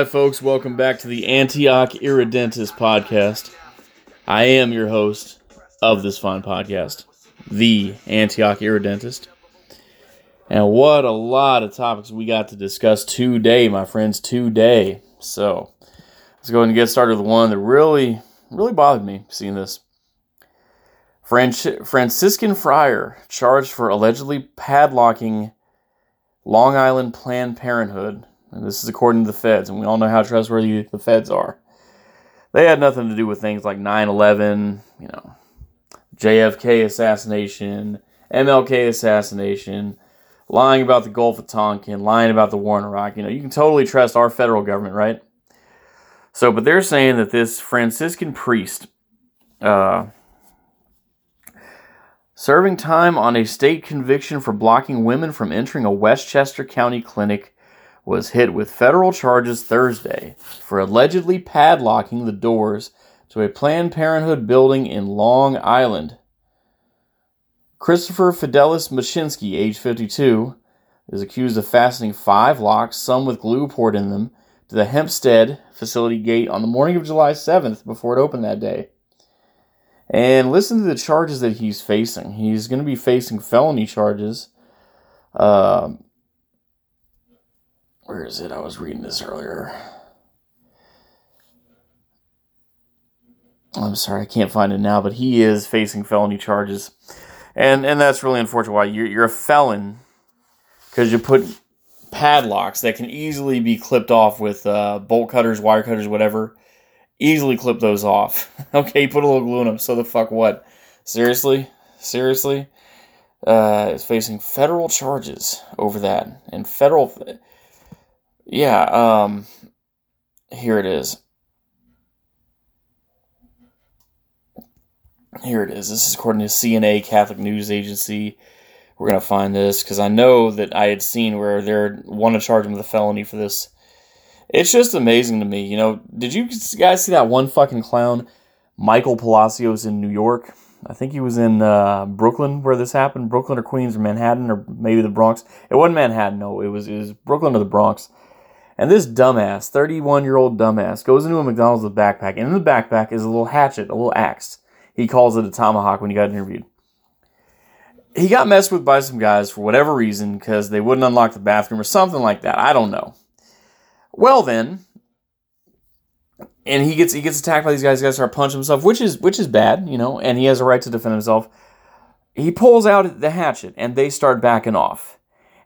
Right, folks, welcome back to the Antioch Irredentist podcast. I am your host of this fine podcast, the Antioch Irredentist. And what a lot of topics we got to discuss today, my friends, today. So let's go ahead and get started with one that really, really bothered me seeing this. Franciscan friar charged for allegedly padlocking Long Island Planned Parenthood. And this is according to the feds, and we all know how trustworthy the feds are. They had nothing to do with things like 9 11, you know, JFK assassination, MLK assassination, lying about the Gulf of Tonkin, lying about the war in Iraq. You know, you can totally trust our federal government, right? So, but they're saying that this Franciscan priest, uh, serving time on a state conviction for blocking women from entering a Westchester County clinic, was hit with federal charges Thursday for allegedly padlocking the doors to a Planned Parenthood building in Long Island. Christopher Fidelis Moscinski, age 52, is accused of fastening five locks, some with glue poured in them, to the Hempstead facility gate on the morning of July 7th before it opened that day. And listen to the charges that he's facing. He's going to be facing felony charges. Uh, where is it? I was reading this earlier. I'm sorry, I can't find it now, but he is facing felony charges, and and that's really unfortunate. Why you're you're a felon because you put padlocks that can easily be clipped off with uh, bolt cutters, wire cutters, whatever easily clip those off. okay, put a little glue in them. So the fuck what? Seriously? Seriously? Uh, is facing federal charges over that. And federal. Yeah, um. Here it is. Here it is. This is according to CNA, Catholic News Agency. We're going to find this because I know that I had seen where they're want to charge him with a felony for this it's just amazing to me. You know, did you guys see that one fucking clown, Michael Palacios in New York? I think he was in uh, Brooklyn where this happened, Brooklyn or Queens or Manhattan or maybe the Bronx. It wasn't Manhattan, no, it was it was Brooklyn or the Bronx. And this dumbass, 31 year old dumbass, goes into a McDonald's with a backpack, and in the backpack is a little hatchet, a little axe. He calls it a tomahawk when he got interviewed. He got messed with by some guys for whatever reason because they wouldn't unlock the bathroom or something like that. I don't know. Well then, and he gets he gets attacked by these guys. He guys start punching himself, which is which is bad, you know, and he has a right to defend himself. He pulls out the hatchet, and they start backing off.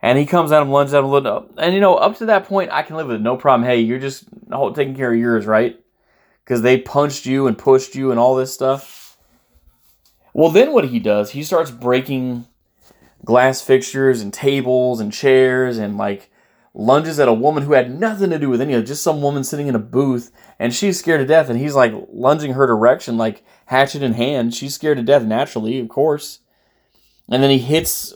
And he comes at him, lunges at him, and you know, up to that point, I can live with it, no problem. Hey, you're just taking care of yours, right? Because they punched you and pushed you and all this stuff. Well, then what he does, he starts breaking glass fixtures and tables and chairs and like lunges at a woman who had nothing to do with any of it, just some woman sitting in a booth, and she's scared to death, and he's like lunging her direction, like hatchet in hand. She's scared to death naturally, of course. And then he hits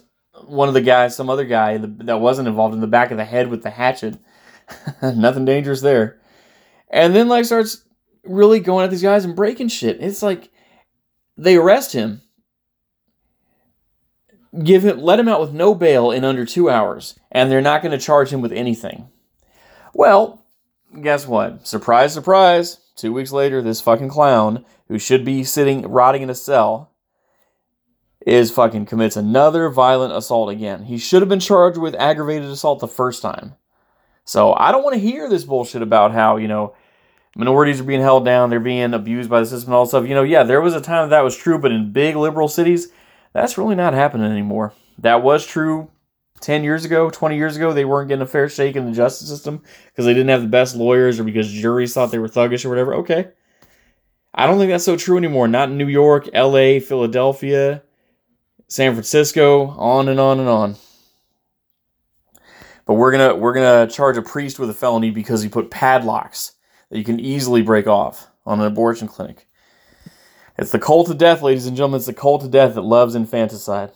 one of the guys, some other guy that wasn't involved, in the back of the head with the hatchet. nothing dangerous there. And then like starts really going at these guys and breaking shit. It's like they arrest him give him let him out with no bail in under two hours, and they're not going to charge him with anything. Well, guess what? Surprise, surprise. Two weeks later, this fucking clown, who should be sitting rotting in a cell, is fucking commits another violent assault again. He should have been charged with aggravated assault the first time. So I don't want to hear this bullshit about how, you know, minorities are being held down, they're being abused by the system and all stuff. You know, yeah, there was a time that, that was true, but in big liberal cities, that's really not happening anymore. That was true 10 years ago, 20 years ago. They weren't getting a fair shake in the justice system because they didn't have the best lawyers or because juries thought they were thuggish or whatever. Okay. I don't think that's so true anymore. Not in New York, LA, Philadelphia, San Francisco, on and on and on. But we're gonna we're gonna charge a priest with a felony because he put padlocks that you can easily break off on an abortion clinic. It's the cult of death, ladies and gentlemen. It's the cult of death that loves infanticide.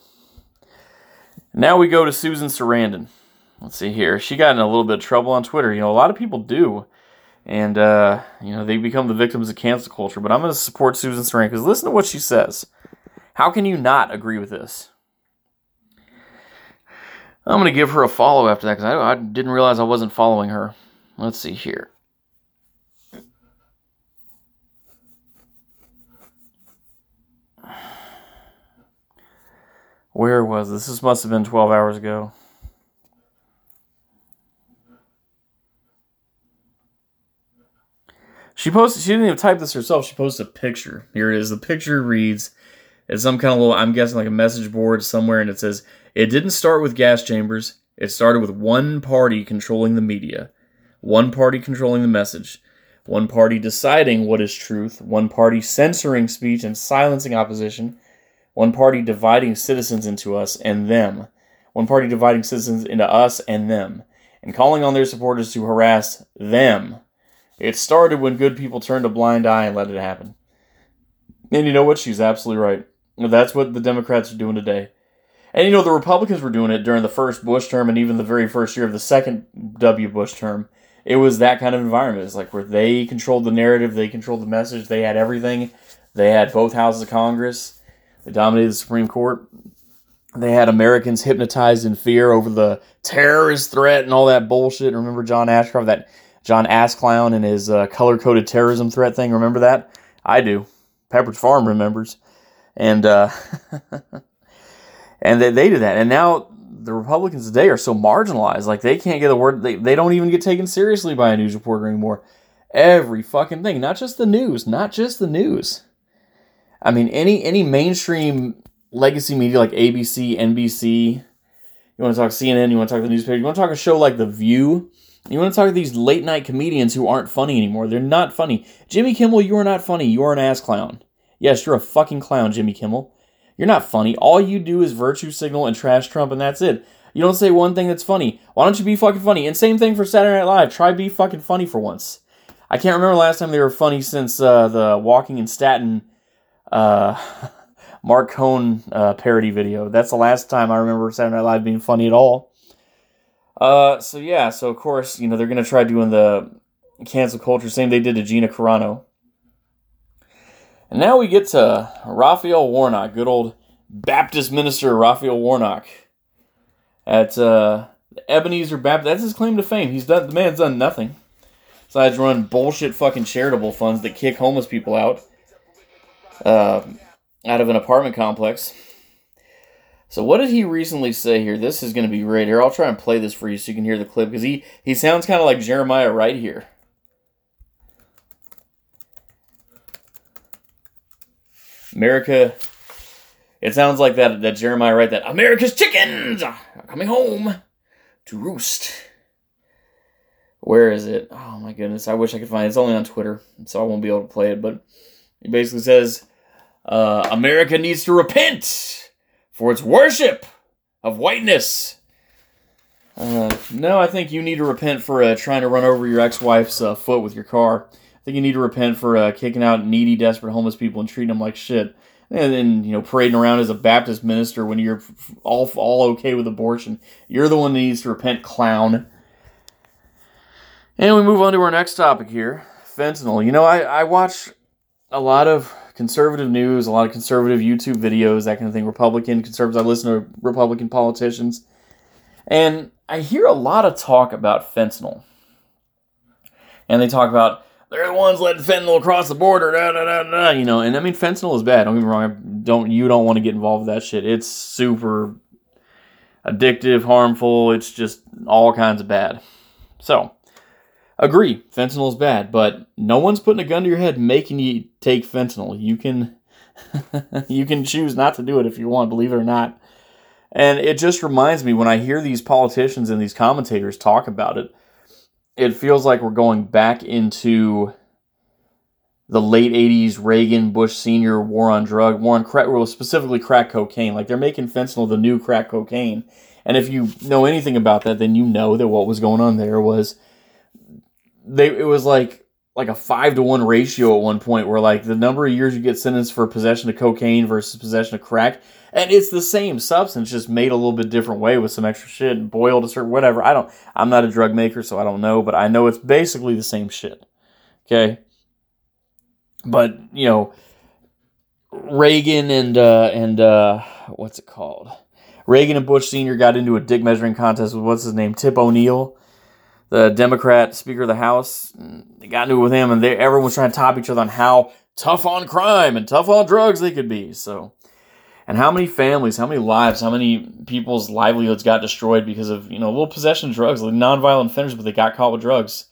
Now we go to Susan Sarandon. Let's see here. She got in a little bit of trouble on Twitter. You know, a lot of people do. And, uh, you know, they become the victims of cancel culture. But I'm going to support Susan Sarandon because listen to what she says. How can you not agree with this? I'm going to give her a follow after that because I, I didn't realize I wasn't following her. let's see here. Where was this? This must have been 12 hours ago. She posted, she didn't even type this herself. She posted a picture. Here it is. The picture reads, it's some kind of little, I'm guessing like a message board somewhere, and it says, It didn't start with gas chambers. It started with one party controlling the media, one party controlling the message, one party deciding what is truth, one party censoring speech and silencing opposition, one party dividing citizens into us and them, one party dividing citizens into us and them, and calling on their supporters to harass them. It started when good people turned a blind eye and let it happen. And you know what? She's absolutely right. That's what the Democrats are doing today. And you know, the Republicans were doing it during the first Bush term and even the very first year of the second W. Bush term. It was that kind of environment. It's like where they controlled the narrative, they controlled the message, they had everything. They had both houses of Congress, they dominated the Supreme Court. They had Americans hypnotized in fear over the terrorist threat and all that bullshit. Remember John Ashcroft, that John Ass Clown and his uh, color coded terrorism threat thing? Remember that? I do. Pepperidge Farm remembers. And, uh, and they, they did that. And now the Republicans today are so marginalized. Like they can't get a word. They, they don't even get taken seriously by a news reporter anymore. Every fucking thing, not just the news, not just the news. I mean, any any mainstream legacy media like ABC, NBC, you want to talk CNN, you want to talk the newspaper, you want to talk a show like The View, you want to talk to these late night comedians who aren't funny anymore. They're not funny. Jimmy Kimmel, you are not funny. You are an ass clown. Yes, you're a fucking clown, Jimmy Kimmel. You're not funny. All you do is virtue signal and trash Trump, and that's it. You don't say one thing that's funny. Why don't you be fucking funny? And same thing for Saturday Night Live. Try be fucking funny for once. I can't remember last time they were funny since uh, the Walking in Staten uh, Marc Cohn uh, parody video. That's the last time I remember Saturday Night Live being funny at all. Uh, so yeah, so of course, you know, they're gonna try doing the cancel culture same they did to Gina Carano. And now we get to Raphael Warnock, good old Baptist minister Raphael Warnock at uh, Ebenezer Baptist. That's his claim to fame. He's done the man's done nothing besides run bullshit fucking charitable funds that kick homeless people out uh, out of an apartment complex. So what did he recently say here? This is going to be right here. I'll try and play this for you so you can hear the clip because he he sounds kind of like Jeremiah Wright here. America. It sounds like that that Jeremiah Wright that America's chickens are coming home to roost. Where is it? Oh my goodness! I wish I could find it. It's only on Twitter, so I won't be able to play it. But it basically says uh, America needs to repent for its worship of whiteness. Uh, no, I think you need to repent for uh, trying to run over your ex-wife's uh, foot with your car. Think you need to repent for uh, kicking out needy, desperate homeless people and treating them like shit. And then, you know, parading around as a Baptist minister when you're all all okay with abortion. You're the one that needs to repent, clown. And we move on to our next topic here fentanyl. You know, I, I watch a lot of conservative news, a lot of conservative YouTube videos, that kind of thing. Republican, conservatives. I listen to Republican politicians. And I hear a lot of talk about fentanyl. And they talk about they're the ones letting fentanyl across the border, da, da, da, da, you know. And I mean, fentanyl is bad. Don't get me wrong. Don't you don't want to get involved with that shit. It's super addictive, harmful. It's just all kinds of bad. So, agree, fentanyl is bad, but no one's putting a gun to your head making you take fentanyl. You can you can choose not to do it if you want, believe it or not. And it just reminds me when I hear these politicians and these commentators talk about it, it feels like we're going back into the late 80s Reagan Bush senior war on drug, war on crack, well, specifically crack cocaine. Like they're making fentanyl the new crack cocaine. And if you know anything about that, then you know that what was going on there was they it was like like a five to one ratio at one point where like the number of years you get sentenced for possession of cocaine versus possession of crack and it's the same substance just made a little bit different way with some extra shit and boiled a certain whatever. I don't i'm not a drug maker so i don't know but i know it's basically the same shit okay? But you know reagan and uh and uh what's it called? Reagan and bush senior got into a dick measuring contest with what's his name tip o'neill the Democrat Speaker of the House. They got into it with him, and they, everyone was trying to top each other on how tough on crime and tough on drugs they could be. So, and how many families, how many lives, how many people's livelihoods got destroyed because of you know little possession of drugs, like nonviolent offenders, but they got caught with drugs.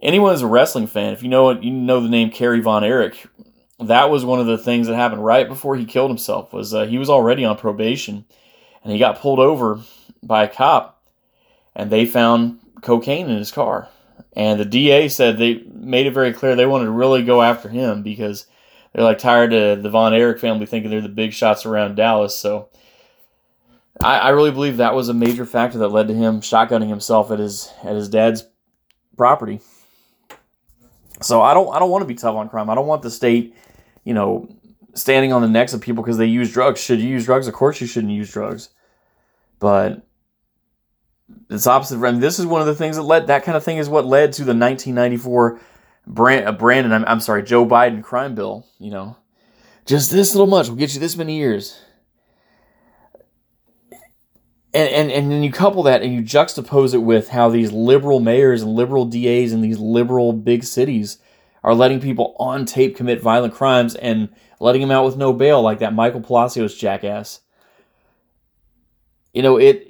Anyone who's a wrestling fan, if you know it, you know the name Kerry Von Erich. That was one of the things that happened right before he killed himself. Was uh, he was already on probation, and he got pulled over by a cop, and they found cocaine in his car. And the DA said they made it very clear they wanted to really go after him because they're like tired of the Von Erich family thinking they're the big shots around Dallas. So I, I really believe that was a major factor that led to him shotgunning himself at his at his dad's property. So I don't I don't want to be tough on crime. I don't want the state, you know, standing on the necks of people because they use drugs. Should you use drugs? Of course you shouldn't use drugs. But it's opposite. I mean, this is one of the things that led that kind of thing is what led to the 1994 Brand, uh, Brandon. I'm, I'm sorry, Joe Biden crime bill. You know, just this little much will get you this many years. And, and, and then you couple that and you juxtapose it with how these liberal mayors and liberal DAs in these liberal big cities are letting people on tape commit violent crimes and letting them out with no bail, like that Michael Palacios jackass. You know, it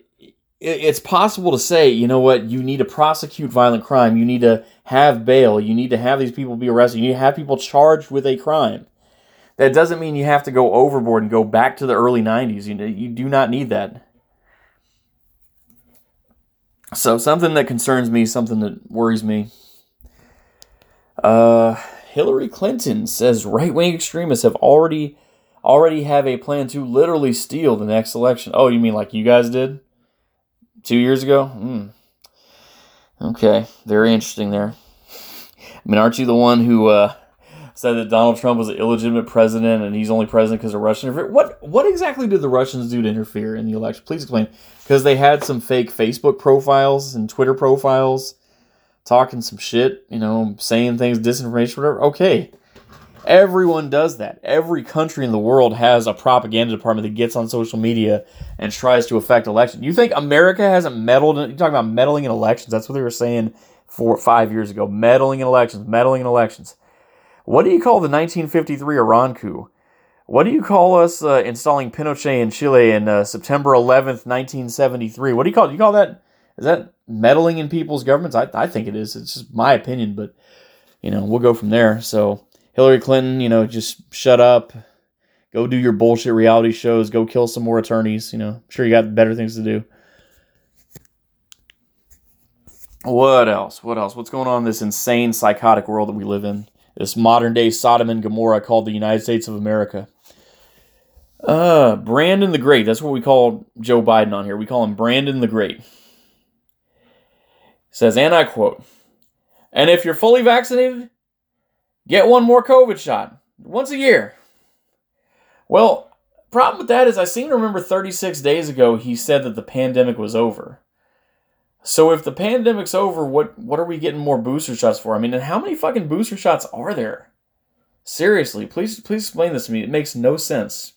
it's possible to say, you know what, you need to prosecute violent crime, you need to have bail, you need to have these people be arrested, you need to have people charged with a crime. That doesn't mean you have to go overboard and go back to the early 90s. You, you do not need that. So, something that concerns me, something that worries me. Uh, Hillary Clinton says right wing extremists have already already have a plan to literally steal the next election. Oh, you mean like you guys did? Two years ago. Hmm. Okay, very interesting there. I mean, aren't you the one who uh, said that Donald Trump was an illegitimate president and he's only president because of Russian interference? What what exactly did the Russians do to interfere in the election? Please explain. Because they had some fake Facebook profiles and Twitter profiles, talking some shit, you know, saying things, disinformation, whatever. Okay, Everyone does that. Every country in the world has a propaganda department that gets on social media and tries to affect elections. You think America hasn't meddled? In, you're talking about meddling in elections. That's what they were saying four, five years ago. Meddling in elections. Meddling in elections. What do you call the 1953 Iran coup? What do you call us uh, installing Pinochet in Chile in uh, September 11th, 1973? What do you call it? Do you call that? Is that meddling in people's governments? I, I think it is. It's just my opinion, but you know we'll go from there. So Hillary Clinton, you know, just shut up, go do your bullshit reality shows, go kill some more attorneys. You know, I'm sure you got better things to do. What else? What else? What's going on in this insane, psychotic world that we live in? This modern day Sodom and Gomorrah called the United States of America. Uh, Brandon the Great. That's what we call Joe Biden on here. We call him Brandon the Great. Says, and I quote, and if you're fully vaccinated, Get one more COVID shot once a year. Well, problem with that is I seem to remember 36 days ago he said that the pandemic was over. So if the pandemic's over, what what are we getting more booster shots for? I mean, and how many fucking booster shots are there? Seriously, please please explain this to me. It makes no sense.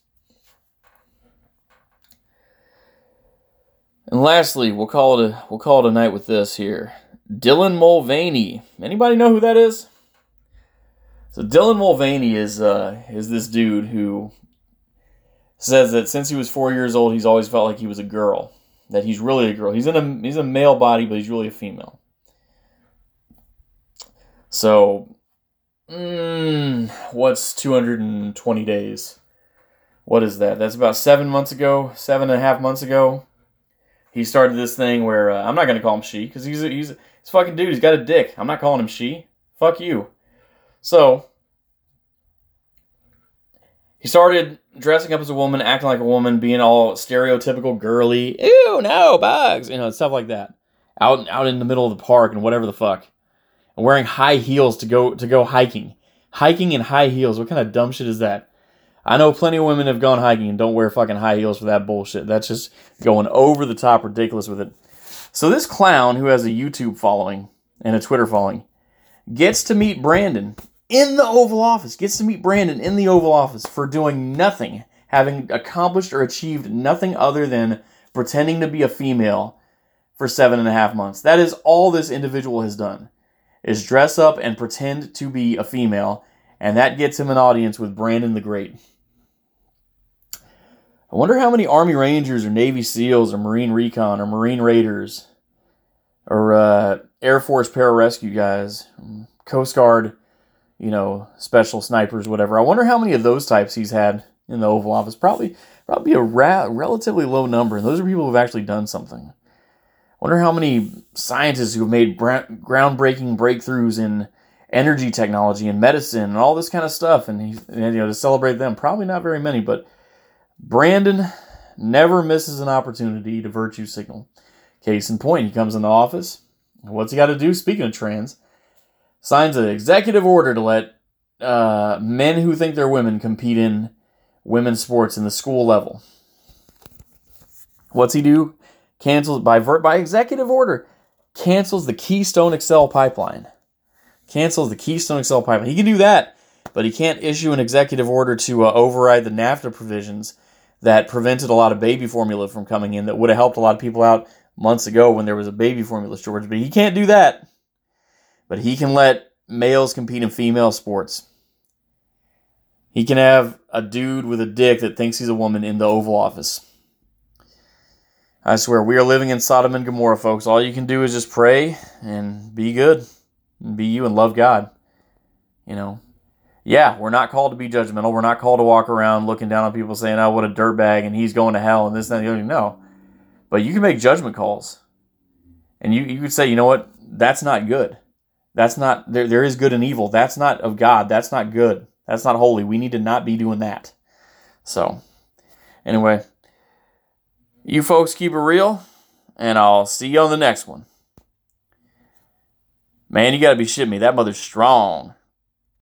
And lastly, we'll call it a we'll call it a night with this here. Dylan Mulvaney. Anybody know who that is? So Dylan Mulvaney is uh, is this dude who says that since he was four years old, he's always felt like he was a girl. That he's really a girl. He's in a he's a male body, but he's really a female. So, mm, what's 220 days? What is that? That's about seven months ago, seven and a half months ago. He started this thing where uh, I'm not gonna call him she because he's a, he's a, he's a fucking dude. He's got a dick. I'm not calling him she. Fuck you. So he started dressing up as a woman, acting like a woman, being all stereotypical girly. Ew, no bugs, you know, stuff like that. Out out in the middle of the park and whatever the fuck, and wearing high heels to go to go hiking. Hiking in high heels. What kind of dumb shit is that? I know plenty of women have gone hiking and don't wear fucking high heels for that bullshit. That's just going over the top ridiculous with it. So this clown who has a YouTube following and a Twitter following gets to meet Brandon in the Oval Office, gets to meet Brandon in the Oval Office for doing nothing, having accomplished or achieved nothing other than pretending to be a female for seven and a half months. That is all this individual has done is dress up and pretend to be a female, and that gets him an audience with Brandon the Great. I wonder how many Army Rangers or Navy SEALs or Marine Recon or Marine Raiders or uh, Air Force pararescue guys, Coast Guard, you know, special snipers, whatever. I wonder how many of those types he's had in the Oval Office. Probably, probably a ra- relatively low number, and those are people who've actually done something. I wonder how many scientists who have made bra- groundbreaking breakthroughs in energy technology and medicine and all this kind of stuff, and, and you know to celebrate them. Probably not very many, but Brandon never misses an opportunity to virtue signal. Case in point, he comes in the office. What's he got to do? Speaking of trans, signs an executive order to let uh, men who think they're women compete in women's sports in the school level. What's he do? Cancels by by executive order. Cancels the Keystone XL pipeline. Cancels the Keystone XL pipeline. He can do that, but he can't issue an executive order to uh, override the NAFTA provisions that prevented a lot of baby formula from coming in that would have helped a lot of people out months ago when there was a baby formula shortage. But he can't do that. But he can let males compete in female sports. He can have a dude with a dick that thinks he's a woman in the Oval Office. I swear, we are living in Sodom and Gomorrah, folks. All you can do is just pray and be good, and be you, and love God. You know, yeah, we're not called to be judgmental. We're not called to walk around looking down on people saying, oh, what a dirtbag and he's going to hell and this and that. Know, but you can make judgment calls. And you, you could say, you know what? That's not good. That's not, there, there is good and evil. That's not of God. That's not good. That's not holy. We need to not be doing that. So, anyway, you folks keep it real, and I'll see you on the next one. Man, you gotta be shitting me. That mother's strong.